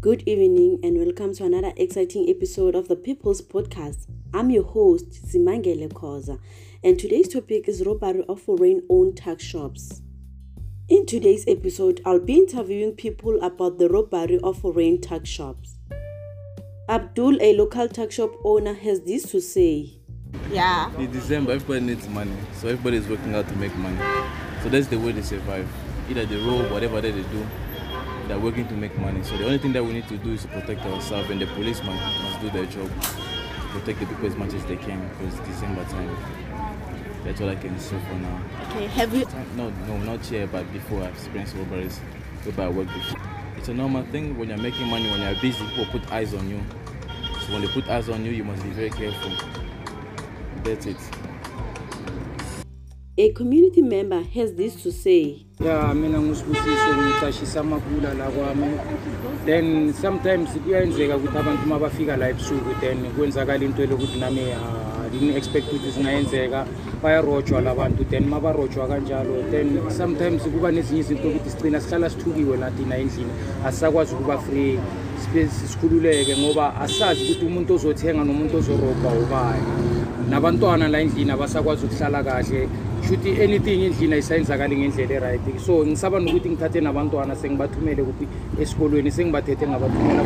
Good evening and welcome to another exciting episode of the People's Podcast. I'm your host, Simangele Koza, and today's topic is robbery of foreign owned tuck shops. In today's episode, I'll be interviewing people about the robbery of foreign tuck shops. Abdul, a local tuck shop owner, has this to say. Yeah. In December, everybody needs money, so everybody is working hard to make money. So that's the way they survive. Either they rob, whatever they do, they're working to make money. So the only thing that we need to do is to protect ourselves, and the policeman must do their job to protect the people as much as they can because it's December time. That's all I can say for now. Okay. Have you? No, no, not here, but before I've experienced robberies whereby I worked before. It's a normal thing when you're making money, when you're busy, people put eyes on you. So when they put eyes on you, you must be very careful. That's it. A community member has this to say. ya mina ngusibusiso ngicashisa amakula la kwami. Then sometimes kuyenzeka ukuthi abantu uma bafika la ebusuku then kwenzakala into elokuthi nami didn't expect ukuthi zingayenzeka. Bayarojwa la bantu then uma barojwa kanjalo then sometimes kuba nezinye izinto ukuthi sigcina sihlala sithukiwe nathina endlini. Asisakwazi ukuba free sikhululeke ngoba asazi ukuthi umuntu ozothenga nomuntu ozorobha ubani. Nabantwana la endlini abasakwazi ukuhlala kahle. Shuthi anything endlini ayisayenzakali ngendlela eright. So ngisaba nokuthi ngithathe nabantwana sengibathumele kuphi esikolweni sengibathethe ngabathumela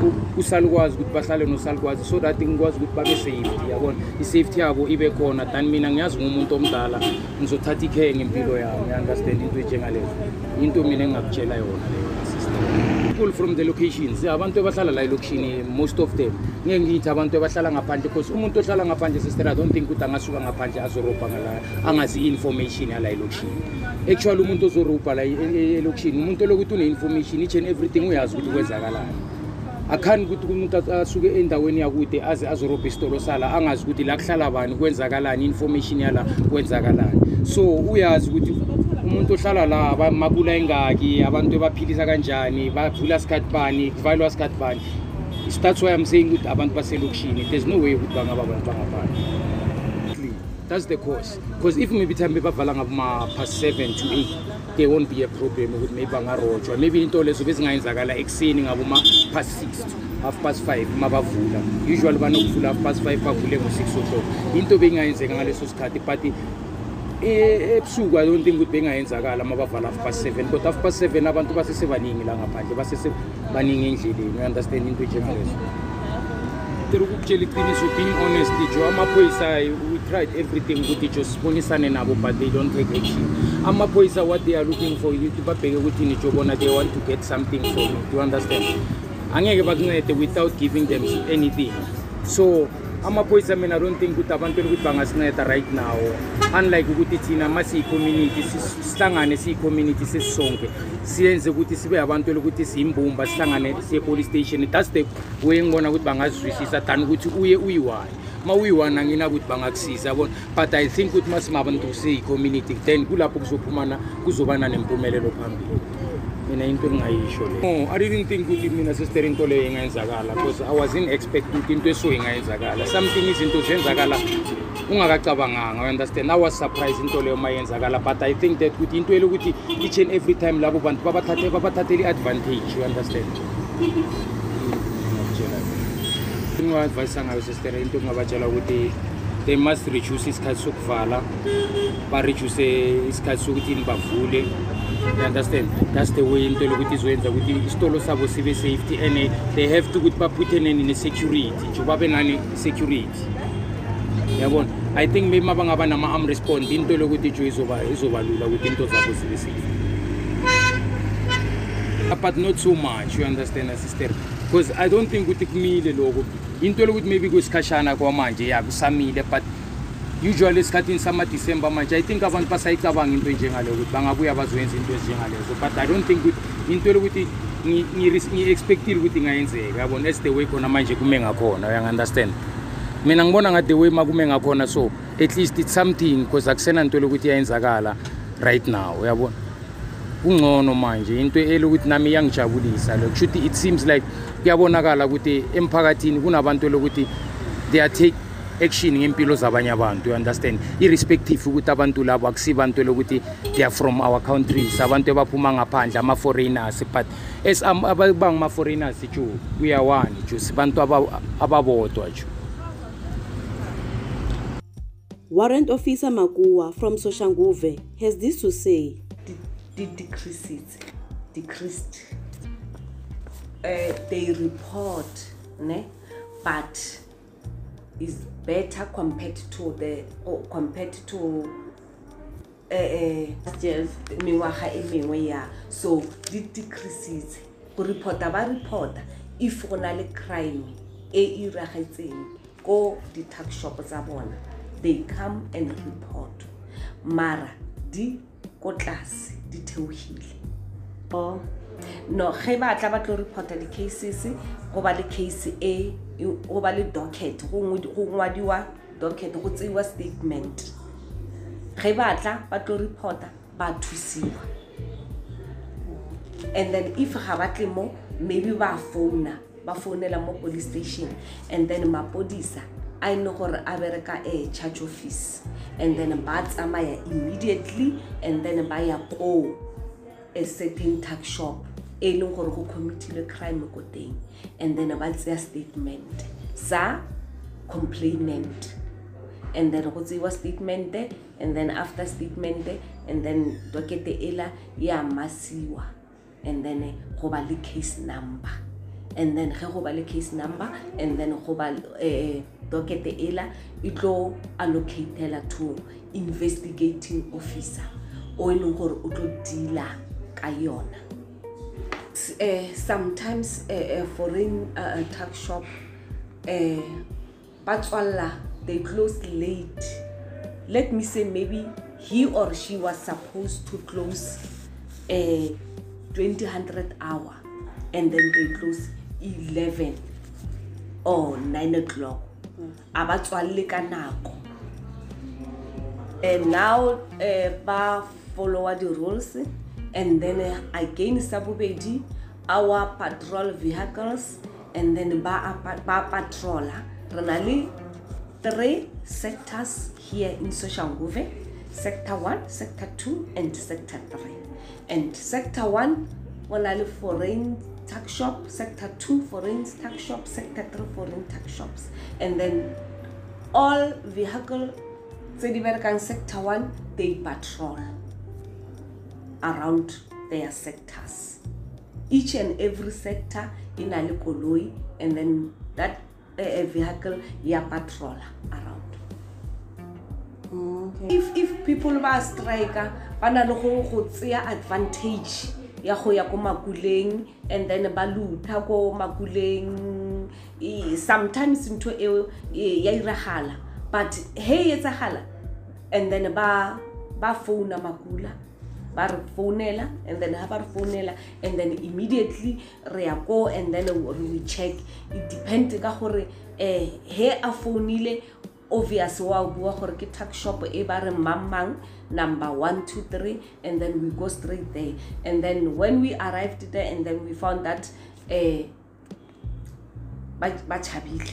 ku- kusalukwazi ukuthi bahlale nosalukwazi so that ngikwazi ukuthi babe safety yabona? I-safety yabo ibe khona. Than mina ngiyazi ngumuntu omdala ngizothatha ikhe ngempilo yami. Understand into enjengalezo into mina engingakutshela yona leyo sister people from the locations. Abantu abahlala la elokishini most of them. Ngeke ngithi abantu abahlala ngaphandle because umuntu ohlala ngaphandle sister i don't think ukuthi angasuka ngaphandle azorobha ngala angazi i-information yala elokishini actually umuntu ozorobha la e- e- elokishini umuntu olokuthi une-information each and everything uyazi ukuthi kwenzakalani. Akhani ukuthi umuntu asuke endaweni yakude aze azorobha isitolo sala angazi ukuthi la kuhlala bani kwenzakalani information yala kwenzakalani. So uyazi ukuthi umuntu ohlala la aba- makula engaki abantu baphilisa kanjani bavula sikhathi bani kuvalwa sikhathi bani. That's why i'm saying ukuthi abantu baselokishini there's no way ukuthi bangaba abantu bangaphandle. That's the cause. Because if maybe time bebavala ngaboma past 7 to 8 there won't be a problem ukuthi maybe bangarojwa. Maybe into lezo bezingayenzakala ekuseni ngaboma past 6 to half past 5 uma bavula. Usually banokuvula half past 5 bavule ngo-6 o'clock. Into bengayenzeka ngaleso sikhathi but ebusuku i don't think ukuthi bengayenzakala uma bavala half past 7 kodwa half past 7 abantu basesebaningi la ngaphandle basesebaningi endleleni. U-understand into enjengalezo? Tiri ukukutshela iqiniso being honest jo amaphoyisa we tried everything ukuthi jo sibonisane nabo but they don't take action. Amaphoyisa what they are looking for ukuthi babheke ukuthi nijo bona they want to get something from you understand? Angeke bakuncede without giving them anything. So amaphoyisa mina i don't think ukuthi abantu ukuthi bangasinceda right now. Unlike ukuthi thina ma siyi-community sis- sihlangane siyi-community sesisonke siyenze ukuthi sibe abantu lokuthi siyimbumba sihlangane siye-police station. That's the way ngibona ukuthi bangazizwisisa than ukuthi uye uyi-one. Ma uyi-one anginakuthi bangakusiza yabona? But i think ukuthi ma simabantu siyi-community then kulapho kuzophumana kuzobana nempumelelo phambili mina into engingayisho le. No i didn't think ukuthi mina sister into leyo ingayenzakala because i wasn't expect ukuthi into eso ingayenzakala. Something izinto ziyenzakala ungakacabanganga understand? I was surprised into leyo ma yenzakala but i think that ukuthi into elokuthi each and every time labo bantu babathathe- babathathele i-advantage you understand? Ingaadvayisa ngayo sister into engingabatshela ukuthi they must reduce isikhathi sokuvala ba-reduce isikhathi sokuthi ini bavule understand? That's the way into lokuthi izoyenza ukuthi isitolo sabo sibe safety and eh, they have to ukuthi baphuthe neni ne-security. Nje babe nani security. Yabona? I think maybe ma bangaba nama-arm respond into lokuthi jo izoba lula ukuthi into zabo zibe safe. But not so much you understand sister? Because i don't think ukuthi kumile lokho. Into lokuthi maybe kwesikhashana kwamanje ya kusamile but usually esikhathini samadisemba manje i think abantu basayicabanga into enjengaleyo ukuthi bangabuya bazoyenza into ezinjengalezo but i don't think ukuthi into lokuthi ngi- ngi- ngi-expectile ukuthi ingayenzeka yabona? That's the way khona manje kume ngakhona uyangu-understand mina ngibona nga the way makume ngakhona so at least it's something because akusena nto lokuthi iyayenzakala right now uyabona? Kungcono manje into elokuthi nami iyangijabulisa lo kusho ukuthi it seems like kuyabonakala ukuthi emphakathini kunabantu lokuthi they are take action ngempilo zabanye abantu you understand? Irrespective ukuthi abantu labo akusibantu lokuthi they are from our countries. Abantu ebaphuma ngaphandle ama-foreigners but as am- abangama-foreigners ju we are one ju sibantu aba- ababodwa ju Warrant Officer Makua from Soshanguve has this to say. the decreases decreased. Uh, they report ne? But is better compared to the or compared to uh, mengwaga e mengwe ya. So di decreases. Go reporta ba reporta. If go na le crime e iragetseng ko di-tuck shop tsa bona they come and report. Mara di ko tlase di theogile. Oh, no ge ba tla ba tlo reporta di-cases go ba le case e go ba le docket go ngwadi- go ngwadiwa docket go tseiwa statement. Ge ba tla ba tlo reporta ba thusiwa. And then if ga ba tle mo maybe ba founa ba founela mo police station. And then mapodisa a ene gore a bereka a charge office. And then ba tsamaya immediately and then ba ya ko a certain tax shop e leng gore go committile crime ko teng and then ba tseya statement sa complainant. And then go tseiwa statement and then after statement and then dokete ela ya masiwa and then go ba le case number. And then ge go ba le case number and then go ba eh, dokete ela e tlo allocatela to investigating officer o e leng gore o tlo deala ka yona uh, sometimes a, uh, foreign uh, uh, tuck shop uh, tswalla they close late. Let me say maybe he or she was supposed to close uh, 2000 hour and then they close 11 or 9 o'clock. A ba and now uh, ba followa di-rules and then uh, again sa bobedi our patrol vehicles and then ba, ba patrola re na le three sectors here in soshanguve sector 1 sector 2 and sector 3 and sector 1 go na le foreign tuck shop sector 2 foreign tuck shop sector 3 foreign tuck shops. And then all vehicle sector 1 they patrol around their sectors each and every sector e na le koloi and then that uh, vehicle ya patrola around okay. if if people ba striker ba na le go tseya advantage ya go ya ko makuleng and then ba lutha ko makuleng Eh, sometimes ntho eo eh, ya iragala but he e etsagala and then ba ba founa makula ba re founela and then ha ba re founela and then immediately re ya ko and then we check. It depend ka gore eh he a founile obvious wa bua gore ke shop e ba re mamang number 1 2 3 and then we go straight there. And then when we arrived there and then we found that eh ba ba chabile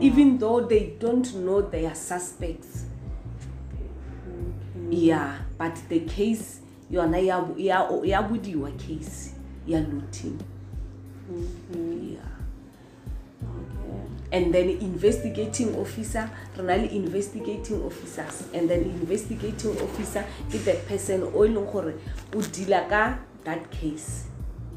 even though they don't know they are suspects yeah but the case yona ya budiwa case ya looting. Yeah. And then investigating officer re na le investigating officers. And then investigating officer ke the person o e leng gore o deala ka that case.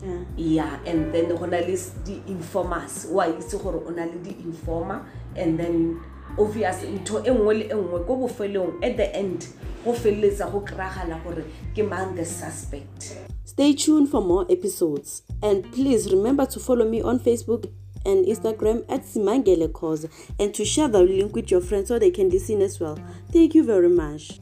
Yeah. yeah and then go na le di-informers wa itse gore o na le di-informer and then obvious ntho e nngwe le e nngwe ko bofelong at the end go feleletsa go kry-agala gore ke mang the suspect Stay tuned for more episodes. And please remember to follow me on Facebook and Instagram at Simangele Koza and to share the link with your friends so they can listen as well. Thank you very much.